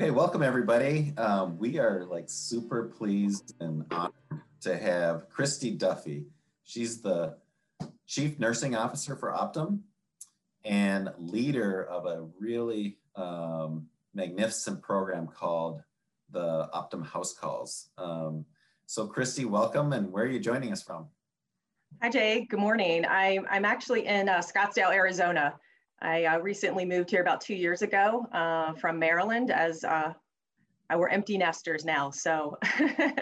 Okay, welcome everybody. Um, we are like super pleased and honored to have Kristy Duffey. She's the Chief Nursing Officer for Optum and leader of a really um, magnificent program called the Optum House Calls. Um, so Kristy, welcome and where are you joining us from? Hi Jay, good morning. I'm, I'm actually in uh, Scottsdale, Arizona. I uh, recently moved here about two years ago uh, from Maryland as uh, we're empty nesters now. So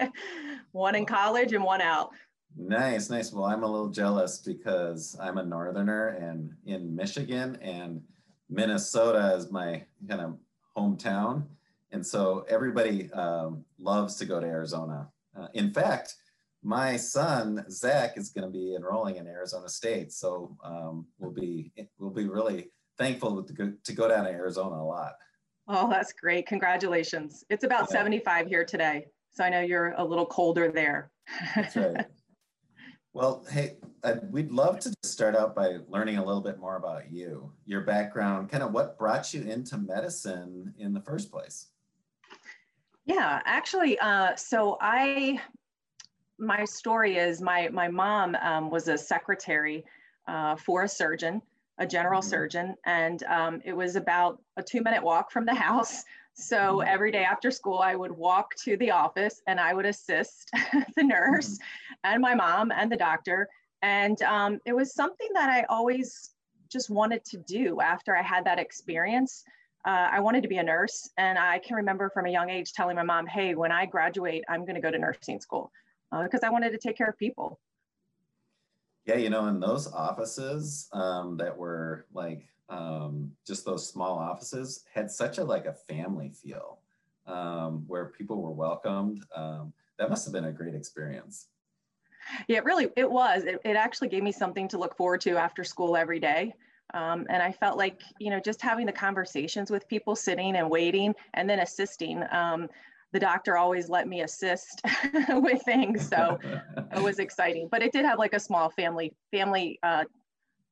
one in college and one out. Nice, nice. Well, I'm a little jealous because I'm a northerner and in Michigan and Minnesota is my kind of hometown. And so everybody um, loves to go to Arizona. Uh, in fact, my son Zach is going to be enrolling in Arizona State, so um, we'll be we'll be really thankful to go, to go down to Arizona a lot. Oh, that's great! Congratulations. It's about yeah. 75 here today, so I know you're a little colder there. that's right. Well, hey, we'd love to start out by learning a little bit more about you, your background, kind of what brought you into medicine in the first place. Yeah, actually, uh, so I my story is my my mom um, was a secretary uh, for a surgeon, a general mm-hmm. surgeon, and um, it was about a two minute walk from the house. So mm-hmm. every day after school, I would walk to the office and I would assist the nurse mm-hmm. and my mom and the doctor. And um, it was something that I always just wanted to do after I had that experience. Uh, I wanted to be a nurse. And I can remember from a young age telling my mom, hey, when I graduate, I'm going to go to nursing school because uh, I wanted to take care of people. Yeah, you know, in those offices um, that were like um, just those small offices had such a like a family feel um, where people were welcomed. Um, that must have been a great experience. Yeah, it really, it was. It, it actually gave me something to look forward to after school every day. Um, and I felt like, you know, just having the conversations with people sitting and waiting and then assisting. Um, the doctor always let me assist with things. So it was exciting, but it did have like a small family, family uh,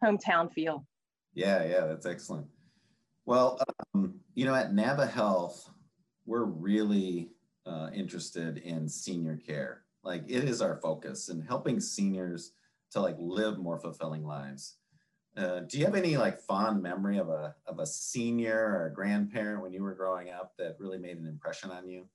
hometown feel. Yeah, yeah, that's excellent. Well, um, you know, at naviHealth, we're really uh, interested in senior care. Like it is our focus and helping seniors to like live more fulfilling lives. Uh, do you have any like fond memory of a of a senior or a grandparent when you were growing up that really made an impression on you?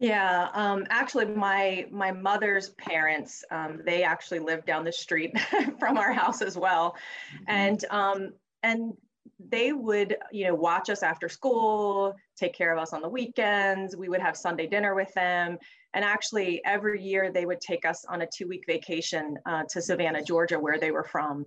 Yeah, um, actually, my my mother's parents um, they actually lived down the street from our house as well, mm-hmm. and um, and they would you know watch us after school, take care of us on the weekends. We would have Sunday dinner with them, and actually every year they would take us on a two week vacation uh, to Savannah, Georgia, where they were from.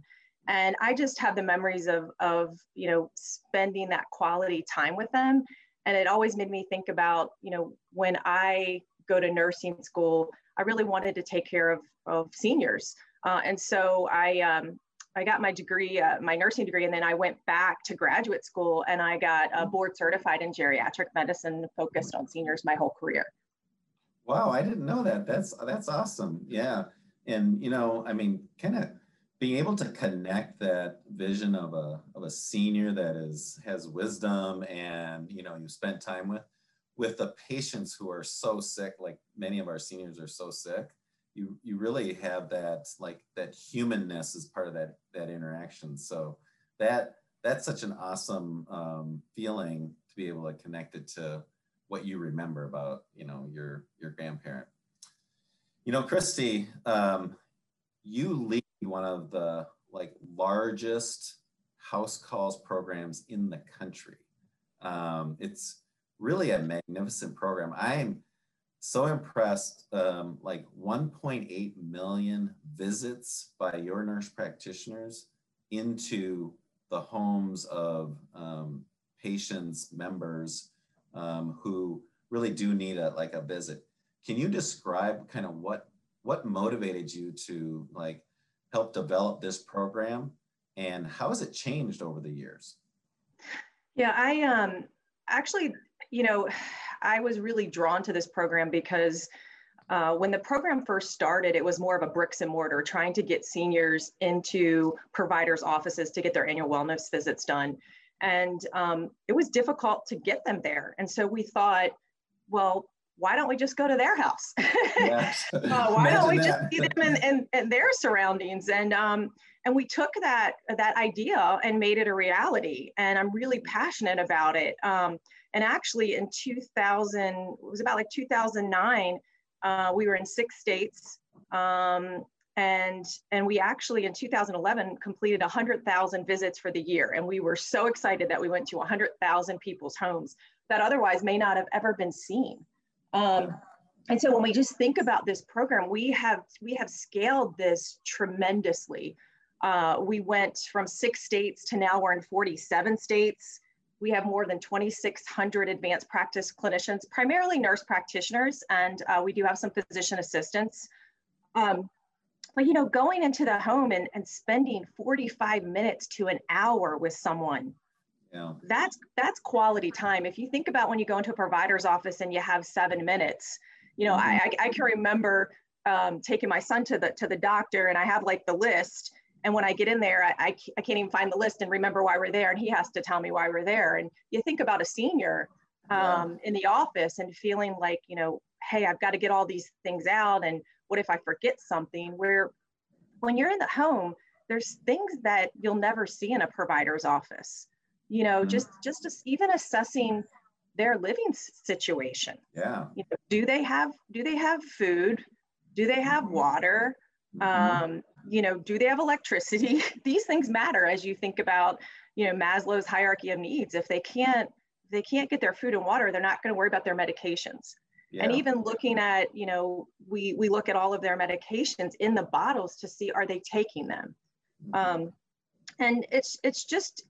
And I just have the memories of of you know spending that quality time with them and it always made me think about you know when i go to nursing school i really wanted to take care of, of seniors. Uh, and so i um, i got my degree uh, my nursing degree and then i went back to graduate school and i got uh, board certified in geriatric medicine focused on seniors my whole career. Wow i didn't know that. That's that's awesome. Yeah. And you know i mean kind of being able to connect that vision of a, of a senior that is has wisdom and you know you spent time with with the patients who are so sick like many of our seniors are so sick you you really have that like that humanness as part of that that interaction. So that that's such an awesome um, feeling to be able to connect it to what you remember about you know your your grandparent. You know kristy um, you lead one of the like largest house calls programs in the country. Um, it's really a magnificent program. I am so impressed. Um, like 1.8 million visits by your nurse practitioners into the homes of um, patients, members um, who really do need a like a visit. Can you describe kind of what what motivated you to like help develop this program and how has it changed over the years? Yeah, I um, actually, you know, I was really drawn to this program because uh, when the program first started, it was more of a bricks and mortar, trying to get seniors into providers' offices to get their annual wellness visits done. and um, it was difficult to get them there. And so we thought, well, why don't we just go to their house? Yes. uh, why Imagine don't we that. just see them in, in, in their surroundings? And um, and we took that that idea and made it a reality. And I'm really passionate about it. Um, and actually, in 2000, it was about like 2009, uh, we were in six states. Um, and and we actually in 2011 completed 100,000 visits for the year and we were so excited that we went to 100,000 people's homes that otherwise may not have ever been seen um, and so when we just think about this program we have we have scaled this tremendously. Uh, we went from six states to now we're in 47 states. We have more than 2,600 advanced practice clinicians, primarily nurse practitioners, and uh, we do have some physician assistants. Um, but you know going into the home and, and spending 45 minutes to an hour with someone yeah. that's that's quality time if you think about when you go into a provider's office and you have seven minutes you know mm-hmm. I, I can remember um, taking my son to the to the doctor and i have like the list and when i get in there I, I, I can't even find the list and remember why we're there and he has to tell me why we're there and you think about a senior um, yeah. in the office and feeling like you know hey i've got to get all these things out and what if I forget something? Where when you're in the home, there's things that you'll never see in a provider's office. You know, mm-hmm. just just even assessing their living situation. Yeah. You know, do they have do they have food? Do they have mm-hmm. water? Mm-hmm. Um, you know, do they have electricity? These things matter as you think about, you know, Maslow's hierarchy of needs. If they can't they can't get their food and water, they're not going to worry about their medications. Yeah. And even looking at, you know, we we look at all of their medications in the bottles to see are they taking them. Mm-hmm. Um, and it's it's just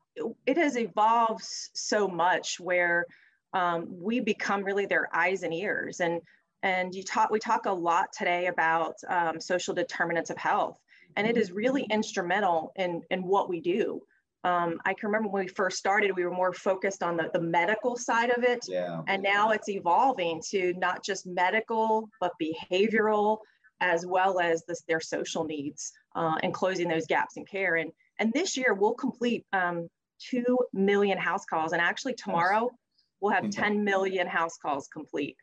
it has evolved so much where um, we become really their eyes and ears. And and you talk we talk a lot today about um, social determinants of health, and it is really instrumental in in what we do. Um, I can remember when we first started, we were more focused on the, the medical side of it. Yeah. And now it's evolving to not just medical, but behavioral, as well as this, their social needs uh, and closing those gaps in care. And, and this year we'll complete um, 2 million house calls. And actually tomorrow we'll have 10 million house calls complete.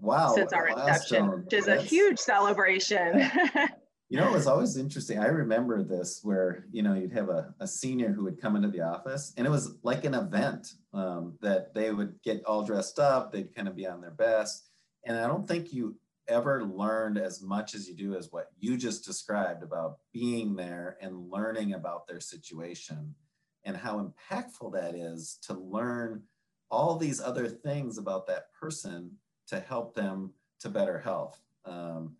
Wow. Since our inception, which is That's... a huge celebration. You know, it was always interesting. I remember this where, you know, you'd have a, a senior who would come into the office and it was like an event um, that they would get all dressed up, they'd kind of be on their best. And I don't think you ever learned as much as you do as what you just described about being there and learning about their situation and how impactful that is to learn all these other things about that person to help them to better health. Um,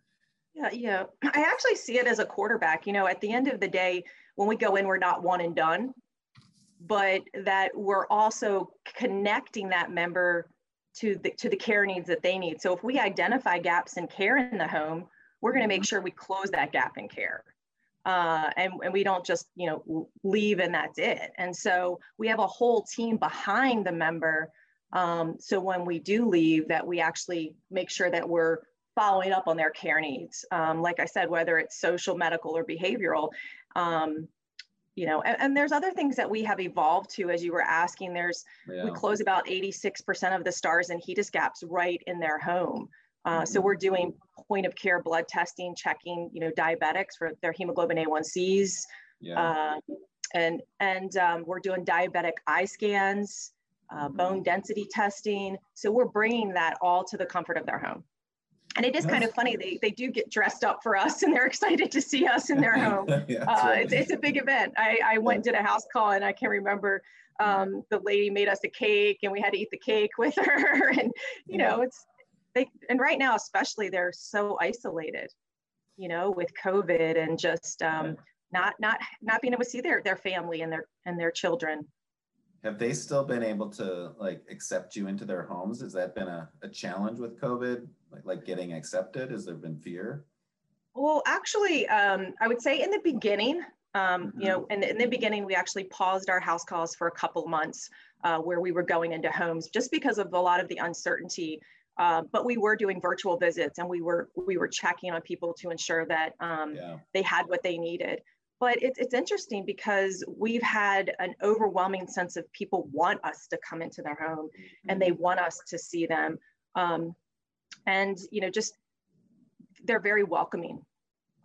yeah, yeah. I actually see it as a quarterback. You know, at the end of the day, when we go in, we're not one and done, but that we're also connecting that member to the to the care needs that they need. So if we identify gaps in care in the home, we're going to make mm-hmm. sure we close that gap in care. Uh, and, and we don't just you know leave and that's it. And so we have a whole team behind the member. Um, so when we do leave, that we actually make sure that we're following up on their care needs. Um, like I said, whether it's social, medical, or behavioral. Um, you know, and, and, there's other things that we have evolved to, as you were asking. There's yeah. we close about 86% of the stars and HEDIS gaps right in their home. Uh. So we're doing point of care blood testing, checking, you know, diabetics for their hemoglobin A1Cs, yeah. uh, and and um, we're doing diabetic eye scans, uh, mm-hmm. bone density testing. So we're bringing that all to the comfort of their home and it is kind of funny they, they do get dressed up for us and they're excited to see us in their home yeah, uh, right. it's, it's a big event i, I went and did a house call and i can remember um, the lady made us a cake and we had to eat the cake with her and you know it's they and right now especially they're so isolated you know with covid and just um, not not not being able to see their their family and their and their children. Have they still been able to like accept you into their homes? Has that been a, a challenge with covid? Like, like getting accepted? Has there been fear? Well actually um, i would say in the beginning um, you know mm-hmm. in the, in the beginning we actually paused our house calls for a couple months uh, where we were going into homes just because of a lot of the uncertainty uh, but we were doing virtual visits and we were we were checking on people to ensure that um, yeah. they had what they needed. But it's, it's interesting because we've had an overwhelming sense of people want us to come into their home and they want us to see them. Um, and you know just they're very welcoming.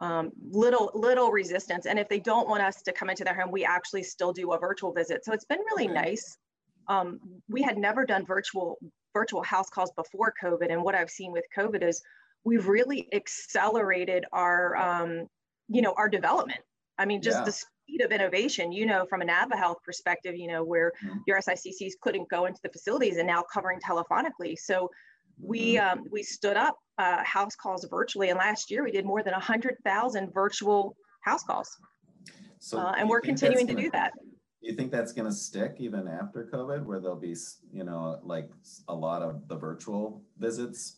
Um, little little resistance. And if they don't want us to come into their home we actually still do a virtual visit. So it's been really nice. Um, we had never done virtual virtual house calls before covid and what i've seen with covid is we've really accelerated our um, you know our development i mean just yeah. the speed of innovation you know from an Health perspective you know where mm-hmm. your siccs couldn't go into the facilities and now covering telephonically so we mm-hmm. um, we stood up uh, house calls virtually, and last year we did more than hundred thousand virtual house calls. So, uh, and we're continuing to do that. Do you think that's going to stick even after COVID, where there'll be you know like a lot of the virtual visits?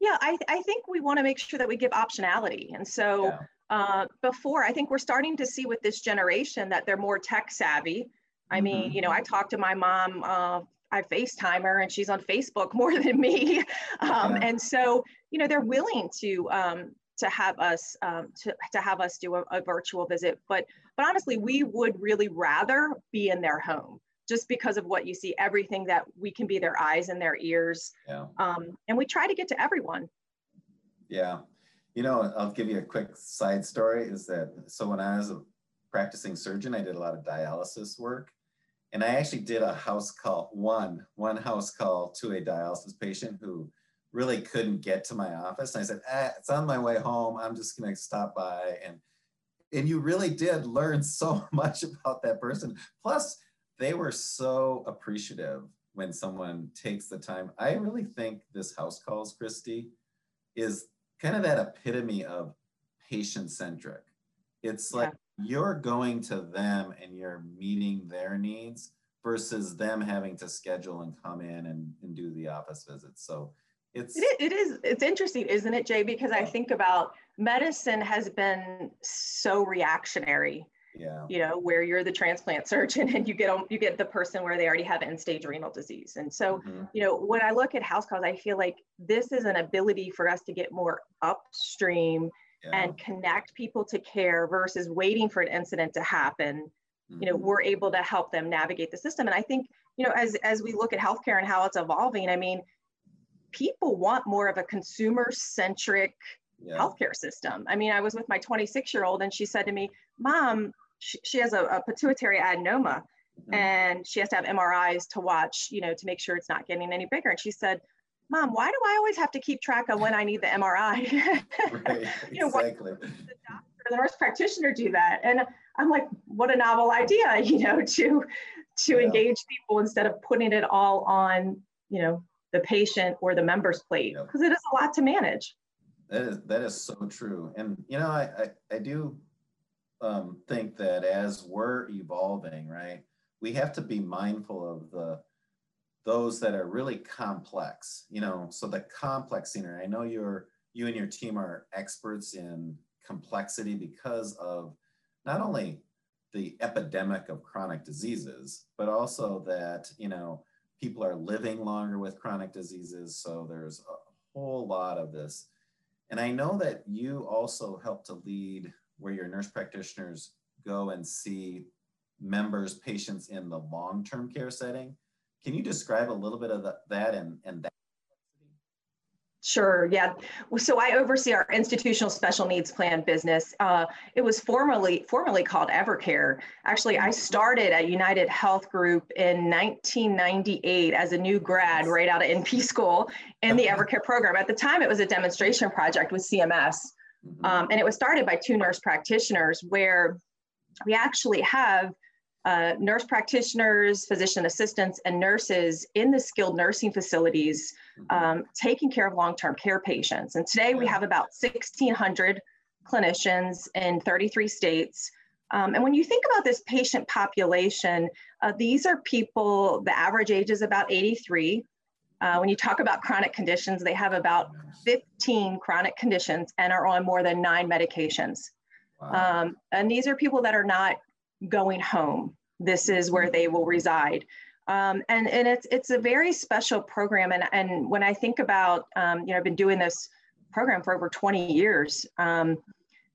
Yeah, I, I think we want to make sure that we give optionality, and so. Yeah. Uh, before, I think we're starting to see with this generation that they're more tech savvy. I mean, mm-hmm. you know, I talked to my mom uh, I FaceTime her and she's on Facebook more than me. Um, yeah. And so, you know, they're willing to um, to have us um, to, to have us do a, a, virtual visit. But but honestly, we would really rather be in their home just because of what you see, everything that we can be their eyes and their ears. Yeah. Um, and we try to get to everyone. Yeah. You know, I'll give you a quick side story is that so when I was a practicing surgeon, I did a lot of dialysis work. And I actually did a house call, one, one house call to a dialysis patient who really couldn't get to my office. And I said, ah, it's on my way home. I'm just gonna stop by. And and you really did learn so much about that person. Plus, they were so appreciative when someone takes the time. I really think this house calls, Kristy, is kind of that epitome of patient centric. It's yeah. like you're going to them and you're meeting their needs versus them having to schedule and come in and, and do the office visits. So it's it is, it is it's interesting, isn't it, Jay? Because I think about medicine has been so reactionary. Yeah. You know, where you're the transplant surgeon and you get you get the person where they already have end stage renal disease. And so, mm-hmm. you know, when I look at house calls, I feel like this is an ability for us to get more upstream yeah. and connect people to care versus waiting for an incident to happen mm-hmm. you know mm-hmm. we're able to help them navigate the system and i think you know as as we look at healthcare and how it's evolving i mean people want more of a consumer centric yeah. healthcare system i mean i was with my 26 year old and she said to me mom she, she has a, a pituitary adenoma mm-hmm. and she has to have mris to watch you know to make sure it's not getting any bigger and she said mom, why do I always have to keep track of when I need the MRI? right, you know, exactly. the doctor, the nurse practitioner do that? And I'm like, what a novel idea, you know, to to yeah. engage people instead of putting it all on, you know, the patient or the member's plate because it is a lot to manage. That is that is so true. And you know, I I, I do um, think that as we're evolving, right, we have to be mindful of the those that are really complex, you know, so the complex scenery, I know you're, you and your team are experts in complexity because of not only the epidemic of chronic diseases, but also that, you know, people are living longer with chronic diseases. So there's a whole lot of this. And I know that you also help to lead where your nurse practitioners go and see members, patients in the long-term care setting. Can you describe a little bit of the, that and, and that? Sure, yeah. So I oversee our institutional special needs plan business. Uh, it was formerly formerly called Evercare. Actually, I started at United Health Group in 1998 as a new grad right out of NP school in the Evercare program. At the time, it was a demonstration project with CMS. Mm-hmm. Um, and it was started by two nurse practitioners where we actually have uh, nurse practitioners, physician assistants, and nurses in the skilled nursing facilities. Um, taking care of long term care patients. And today we have about 1,600 clinicians in 33 states. Um, and when you think about this patient population, uh, these are people, the average age is about 83. Uh, when you talk about chronic conditions, they have about 15 chronic conditions and are on more than nine medications. Wow. Um, and these are people that are not going home. This is where they will reside. Um, and and it's it's a very special program. And and when I think about um, you know I've been doing this program for over 20 years. Um,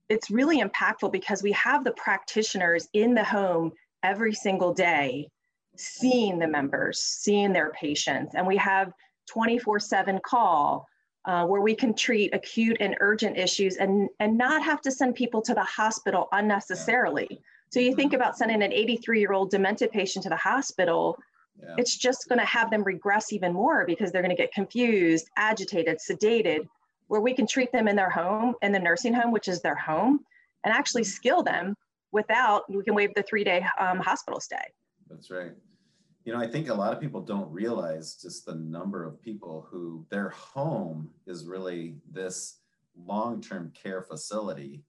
it's really impactful because we have the practitioners in the home every single day seeing the members, seeing their patients, and we have 24 7 call uh, where we can treat acute and urgent issues and, and not have to send people to the hospital unnecessarily. So you think about sending an 83 year old demented patient to the hospital, yeah. it's just going to have them regress even more because they're going to get confused, agitated, sedated, where we can treat them in their home, in the nursing home, which is their home, and actually skill them without, we can waive the three day um, hospital stay. That's right. You know, I think a lot of people don't realize just the number of people who their home is really this long term care facility.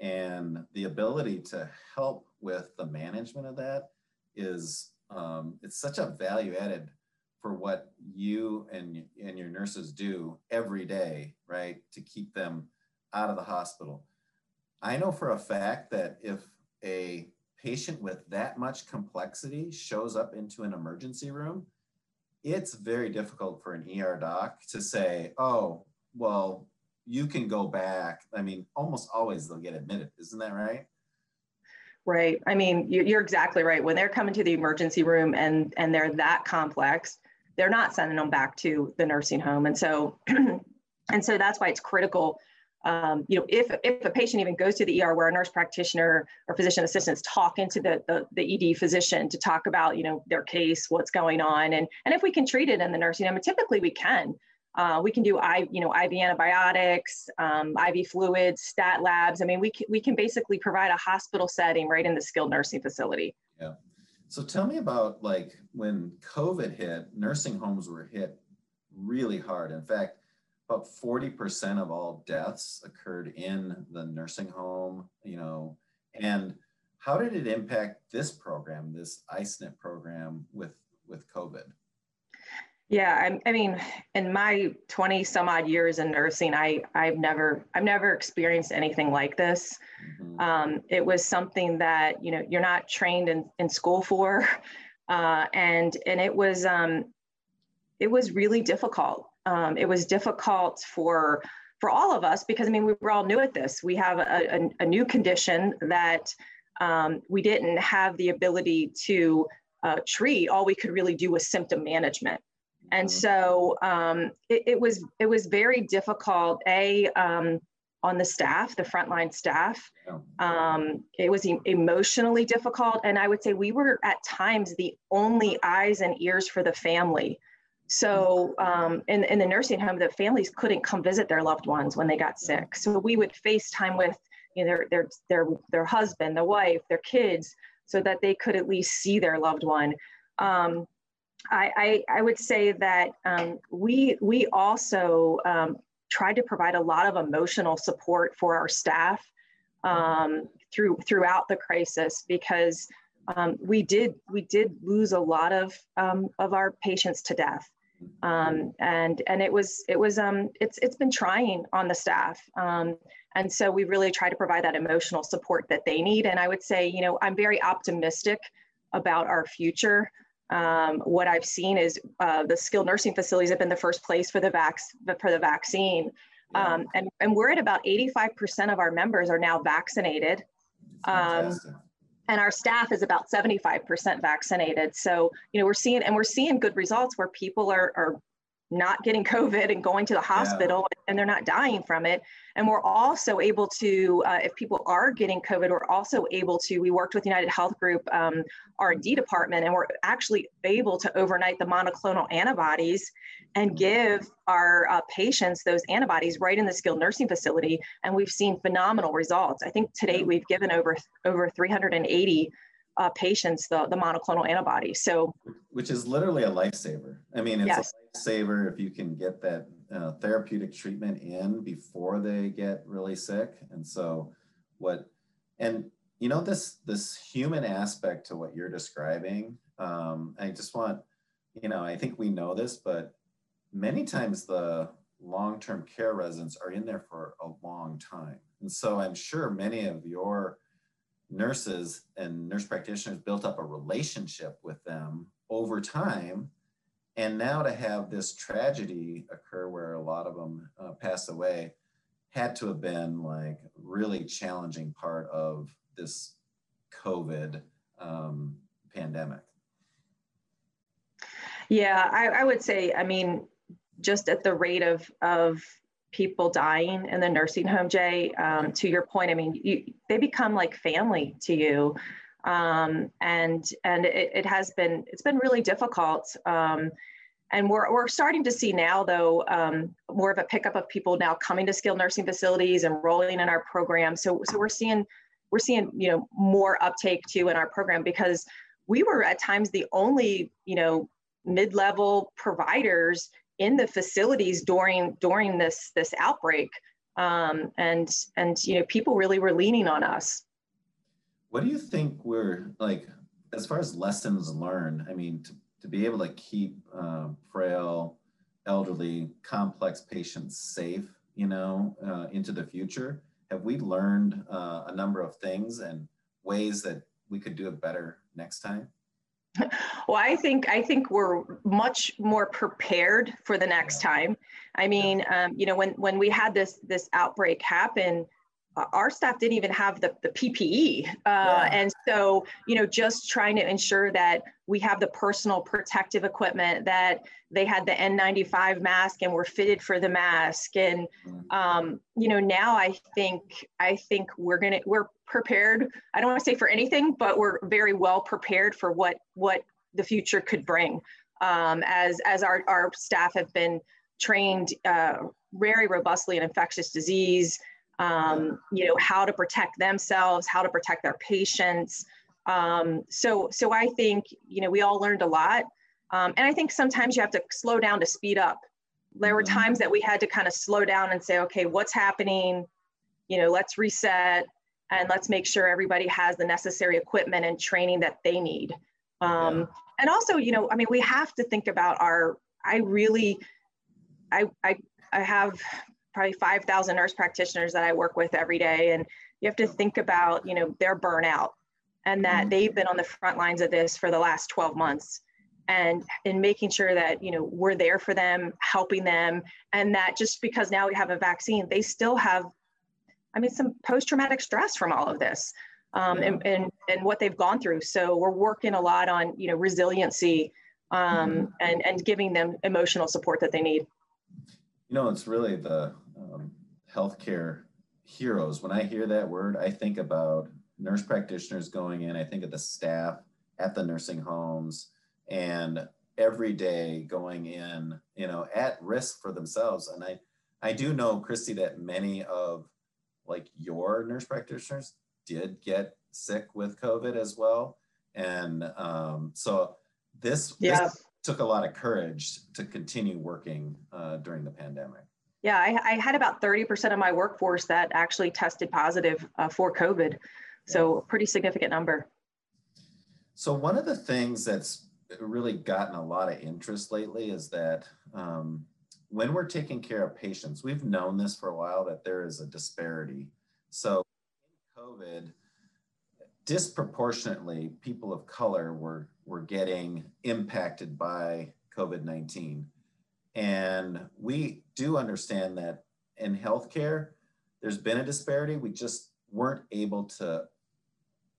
And the ability to help with the management of that is um, it's such a value added for what you and, and your nurses do every day, right? To keep them out of the hospital. I know for a fact that if a patient with that much complexity shows up into an emergency room, it's very difficult for an ER doc to say, oh, well, you can go back. I mean, almost always they'll get admitted. Isn't that right? Right. I mean, you're exactly right. When they're coming to the emergency room and and they're that complex, they're not sending them back to the nursing home. And so, and so that's why it's critical um, you know, if, if a patient even goes to the ER where a nurse practitioner or physician assistants talking to the, the, the ED physician to talk about, you know, their case, what's going on, and, and if we can treat it in the nursing home, typically we can. Uh, we can do I, you know, IV antibiotics, um, IV fluids, stat labs. I mean, we can, we can basically provide a hospital setting right in the skilled nursing facility. Yeah. So tell me about like when COVID hit, nursing homes were hit really hard. In fact, about 40% of all deaths occurred in the nursing home, you know, and how did it impact this program, this ISNP program with, with COVID? Yeah, I, I, mean, in my 20 some odd years in nursing, I, I've never, I've never experienced anything like this. Mm-hmm. Um, it was something that, you know, you're not trained in, in school for. Uh, and, and it was, um, it was really difficult um, it was difficult for for all of us because I mean we were all new at this. We have a, a, a new condition that um, we didn't have the ability to uh, treat. All we could really do was symptom management, and mm-hmm. so um, it, it, was it was very difficult. A um, on the staff, the frontline staff. Um, it was e- emotionally difficult, and I would say we were at times the only eyes and ears for the family. So um, in, in the nursing home, the families couldn't come visit their loved ones when they got sick. So we would FaceTime with you know, their, their, their, their husband, the wife, their kids, so that they could at least see their loved one. Um, I, I, I, would say that um, we, we also um, tried to provide a lot of emotional support for our staff um, through, throughout the crisis because um, we did we did lose a lot of um, of our patients to death. Um, and and it was it was um, it's it's been trying on the staff. Um, and so we really try to provide that emotional support that they need. And i would say you know i'm very optimistic about our future um, what i've seen is uh, the skilled nursing facilities have been the first place for the vac- for the vaccine. Um, and, and we're at about 85% of our members are now vaccinated. Um, and our staff is about 75% vaccinated. So, you know, we're seeing and we're seeing good results where people are, are not getting COVID and going to the hospital yeah. and they're not dying from it. And we're also able to, uh, if people are getting COVID, we're also able to, we worked with United Health Group um, R&D department and we're actually able to overnight the monoclonal antibodies and give our uh, patients those antibodies right in the skilled nursing facility. And we've seen phenomenal results. I think today we've given over, over 380 uh, patients the, the monoclonal antibodies. So, which is literally a lifesaver. I mean, it's yes. a lifesaver if you can get that uh, therapeutic treatment in before they get really sick. And so, what, and you know, this this human aspect to what you're describing. Um, I just want, you know, I think we know this, but many times the long-term care residents are in there for a long time. And so I'm sure many of your nurses and nurse practitioners built up a relationship with them over time. And now to have this tragedy occur where a lot of them uh, pass away, had to have been like really challenging part of this COVID um, pandemic. Yeah, I, I would say, I mean, just at the rate of of people dying in the nursing home, Jay. Um, to your point, I mean, you, they become like family to you, um, and and it, it, has been it's been really difficult. Um, and we're, we're starting to see now, though, um, more of a pickup of people now coming to skilled nursing facilities, enrolling in our program. So, so we're seeing we're seeing you know more uptake too in our program because we were at times the only you know mid-level providers in the facilities during during this this outbreak. Um, and and you know people really were leaning on us. What do you think we're like as far as lessons learned i mean to, to be able to keep uh, frail elderly complex patients safe you know uh, into the future? Have we learned uh, a number of things and ways that we could do it better next time well i think i think we're much more prepared for the next time. I mean um, you know when when we had this this outbreak happen uh, our staff didn't even have the, the ppe uh, yeah. and so you know just trying to ensure that we have the personal protective equipment that they had the n95 mask and were fitted for the mask. And mm. um, you know now i think i think we're gonna we're prepared. I don't want to say for anything, but we're very well prepared for what what the future could bring. Um, as as our our staff have been trained uh, very robustly in infectious disease, um, you know how to protect themselves, how to protect their patients. Um, so so I think you know we all learned a lot, um, and I think sometimes you have to slow down to speed up. There were mm-hmm. times that we had to kind of slow down and say, okay, what's happening? You know, let's reset and let's make sure everybody has the necessary equipment and training that they need. Um, yeah. And also, you know, I mean, we have to think about our, I really, I, I, I have probably 5,000 nurse practitioners that I work with every day. And you have to think about, you know, their burnout and that mm-hmm. they've been on the front lines of this for the last 12 months and in making sure that you know we're there for them helping them and that just because now we have a vaccine they still have I mean, some post-traumatic stress from all of this um, and, and, and what they've gone through. So we're working a lot on, you know, resiliency um, mm-hmm. and, and giving them emotional support that they need. You know, it's really the um, healthcare heroes. When I hear that word, I think about nurse practitioners going in, I think of the staff at the nursing homes and every day going in, you know, at risk for themselves. And I, I do know, Kristy, that many of like your nurse practitioners did get sick with COVID as well. And um, so this, yeah. this took a lot of courage to continue working uh, during the pandemic. Yeah, I, I, had about 30% of my workforce that actually tested positive uh, for COVID. So, a pretty significant number. So, one of the things that's really gotten a lot of interest lately is that um, when we're taking care of patients, we've known this for a while that there is a disparity. So in COVID, disproportionately, people of color were, were getting impacted by COVID-19. And we do understand that in healthcare, there's been a disparity. We just weren't able to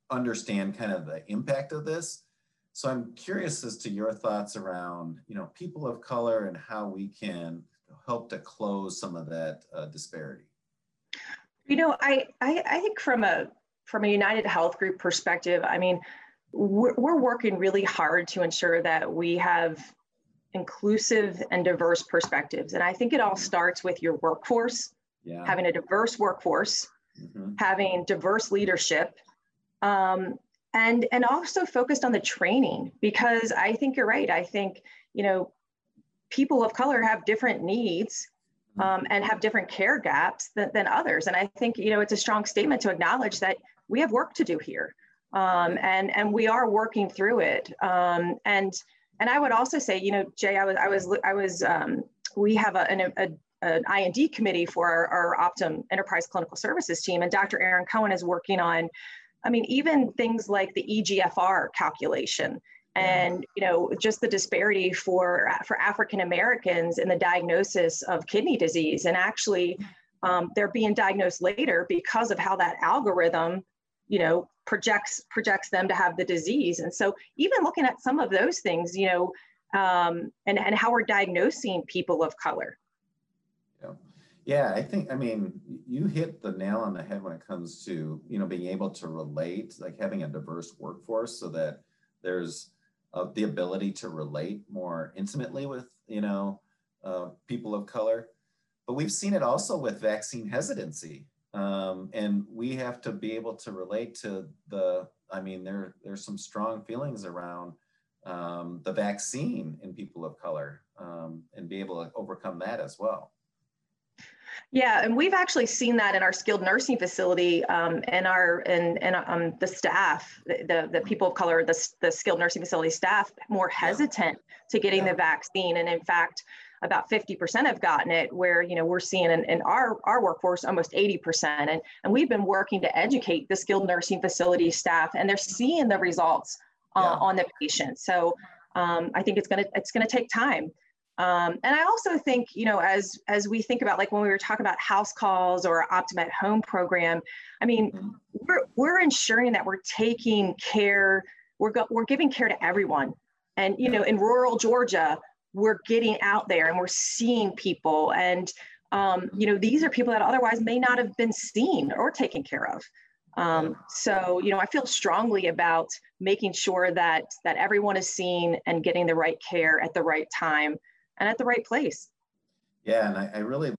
understand kind of the impact of this. So I'm curious as to your thoughts around, you know, people of color and how we can help to close some of that uh, disparity. You know, I, I, I think from a from a United Health Group perspective, I mean, we're, we're working really hard to ensure that we have inclusive and diverse perspectives. And I think it all starts with your workforce, yeah. having a diverse workforce, mm-hmm. having diverse leadership, um, and and also focused on the training because I think you're right. I think you know people of color have different needs mm-hmm. um, and have different care gaps than, than others. And I think you know it's a strong statement to acknowledge that we have work to do here, um, and and we are working through it. Um, and and I would also say, you know, Jay, I was I was I was um, we have a, an, a an I&D committee for our, our Optum Enterprise Clinical Services team, and Dr. Aaron Cohen is working on I mean, even things like the EGFR calculation and you know just the disparity for for African Americans in the diagnosis of kidney disease and actually um, they're being diagnosed later because of how that algorithm you know projects projects them to have the disease. And so even looking at some of those things you know um, and and how we're diagnosing people of color yeah i think i mean you hit the nail on the head when it comes to you know being able to relate like having a diverse workforce so that there's uh, the ability to relate more intimately with you know uh, people of color but we've seen it also with vaccine hesitancy. Um, and we have to be able to relate to the, I mean, there, there's some strong feelings around um, the vaccine in people of color um, and be able to overcome that as well. Yeah, and we've actually seen that in our skilled nursing facility um, and our and and um, the staff, the the people of color, the the skilled nursing facility staff, more hesitant yeah. to getting yeah. the vaccine. And in fact, about 50% have gotten it where you know we're seeing in, in our, our workforce almost 80% and, and we've been working to educate the skilled nursing facility staff and they're seeing the results uh, yeah. on the patient so um, i think it's going to it's going to take time um, and i also think you know as as we think about like when we were talking about house calls or optum at home program i mean mm-hmm. we're, we're ensuring that we're taking care we're, go, we're giving care to everyone. And you know in rural georgia we're getting out there and we're seeing people. And um, you know these are people that otherwise may not have been seen or taken care of. Um, so you know i feel strongly about making sure that that everyone is seen and getting the right care at the right time and at the right place yeah and i, I really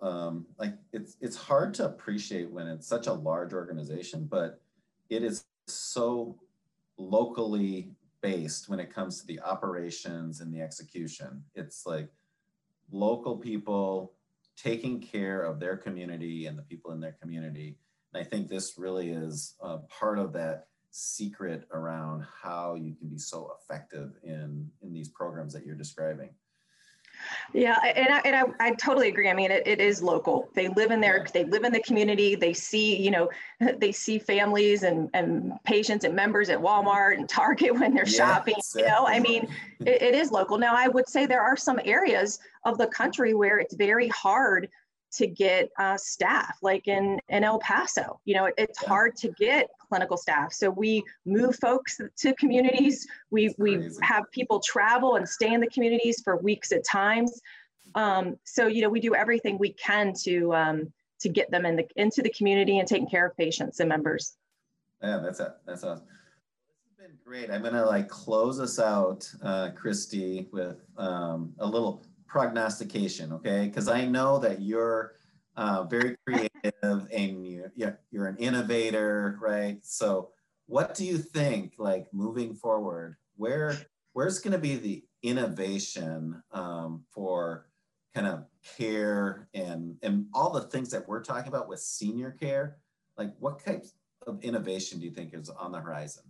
um, like it's it's hard to appreciate when it's such a large organization but it is so locally based when it comes to the operations and the execution. It's like local people taking care of their community and the people in their community. And I think this really is uh, part of that secret around how you can be so effective in in these programs that you're describing. Yeah, and I, and I, I totally agree. I mean, it, it is local. They live in their, They live in the community. They see, you know, they see families and, and patients and members at Walmart and Target when they're yeah, shopping. Exactly. You know, I mean, it, it is local. Now, I would say there are some areas of the country where it's very hard to get uh, staff, like in, in El Paso. You know, it, it's hard to get clinical staff. So we move folks to communities. We, we have people travel and stay in the communities for weeks at times. Um, so, you know, we do everything we can to, um, to get them in the, into the community and taking care of patients and members. Yeah, that's it. That's awesome. This has been great. I'm gonna like close us out, uh, Kristy, with um, a little prognostication, okay? Because I know that you're uh, very creative and you, you're an innovator, right? So, what do you think, like moving forward, where where's going to be the innovation um, for kind of care and and all the things that we're talking about with senior care? Like, what types of innovation do you think is on the horizon?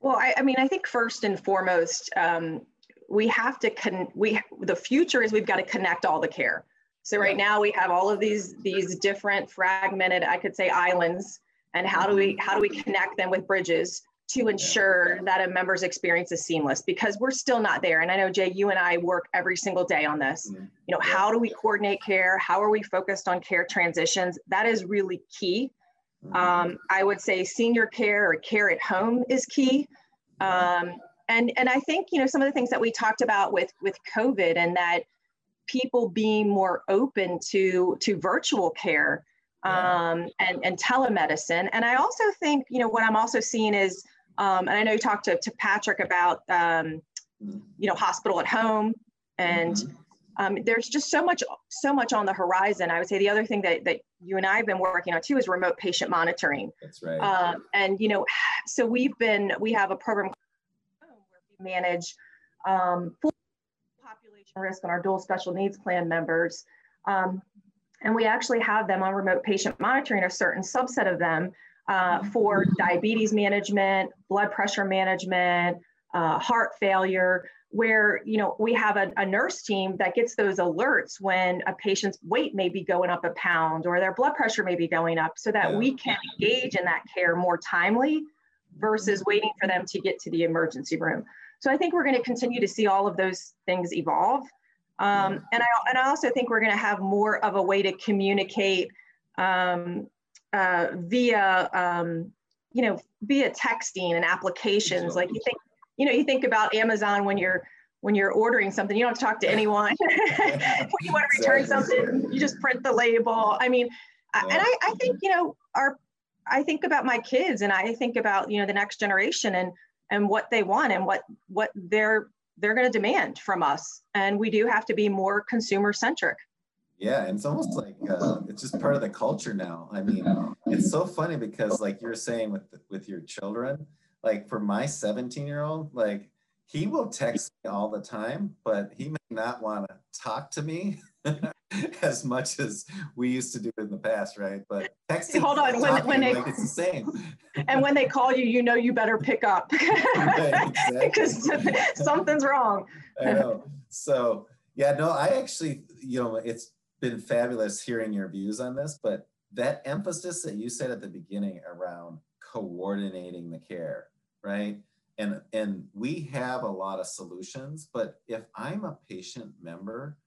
Well, I, I mean, I think first and foremost, um, we have to con we the future is we've got to connect all the care so right now we have all of these these different fragmented i could say islands. And how do we how do we connect them with bridges to ensure that a member's experience is seamless? Because we're still not there. And i know jay you and i work every single day on this. Mm-hmm. you know how do we coordinate care? How are we focused on care transitions? That is really key. Mm-hmm. um, i would say senior care or care at home is key. Um, and and i think you know some of the things that we talked about with with covid and that people being more open to to virtual care um, and and telemedicine. And i also think you know what i'm also seeing is um, and i know you talked to, to patrick about um, you know hospital at home and mm-hmm. Um, there's just so much so much on the horizon. I would say the other thing that, that you and i have been working on too is remote patient monitoring. That's right. Um, and you know so we've been we have a program where we manage um, full risk on our dual special needs plan members. Um, and we actually have them on remote patient monitoring, a certain subset of them uh, for diabetes management, blood pressure management, uh, heart failure, where you know we have a, a, nurse team that gets those alerts when a patient's weight may be going up a pound or their blood pressure may be going up so that we can engage in that care more timely versus waiting for them to get to the emergency room. So I think we're going to continue to see all of those things evolve. Um, and I and I also think we're going to have more of a way to communicate um, uh, via um, you know via texting and applications. Like you think you know you think about Amazon when you're when you're ordering something, you don't talk to anyone. when you want to return something, you just print the label. I mean, yeah. and I, I think you know our I think about my kids and I think about you know the next generation and and what they want and what what they're they're going to demand from us. And we do have to be more consumer centric yeah and it's almost like uh, it's just part of the culture now. I mean it's so funny because like you're saying with with your children like for my 17 year old like he will text me all the time but he may not want to talk to me as much as we used to do in the past, right? But texting. Hold on, when, when they like it's the same. And when they call you, you know you better pick up because something's wrong. I know. So yeah, no, I actually, you know, it's been fabulous hearing your views on this, but that emphasis that you said at the beginning around coordinating the care, right? And and we have a lot of solutions, but if I'm a patient member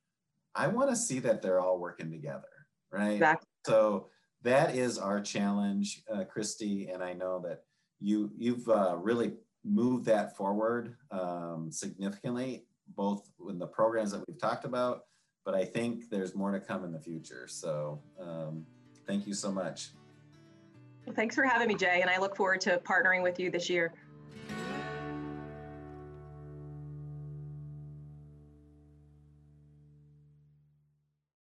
I want to see that they're all working together, right? Exactly. So that is our challenge, uh, Kristy, and I know that you you've uh, really moved that forward um, significantly, both in the programs that we've talked about, but I think there's more to come in the future. So um, thank you so much. Well, thanks for having me, Jay, and I look forward to partnering with you this year.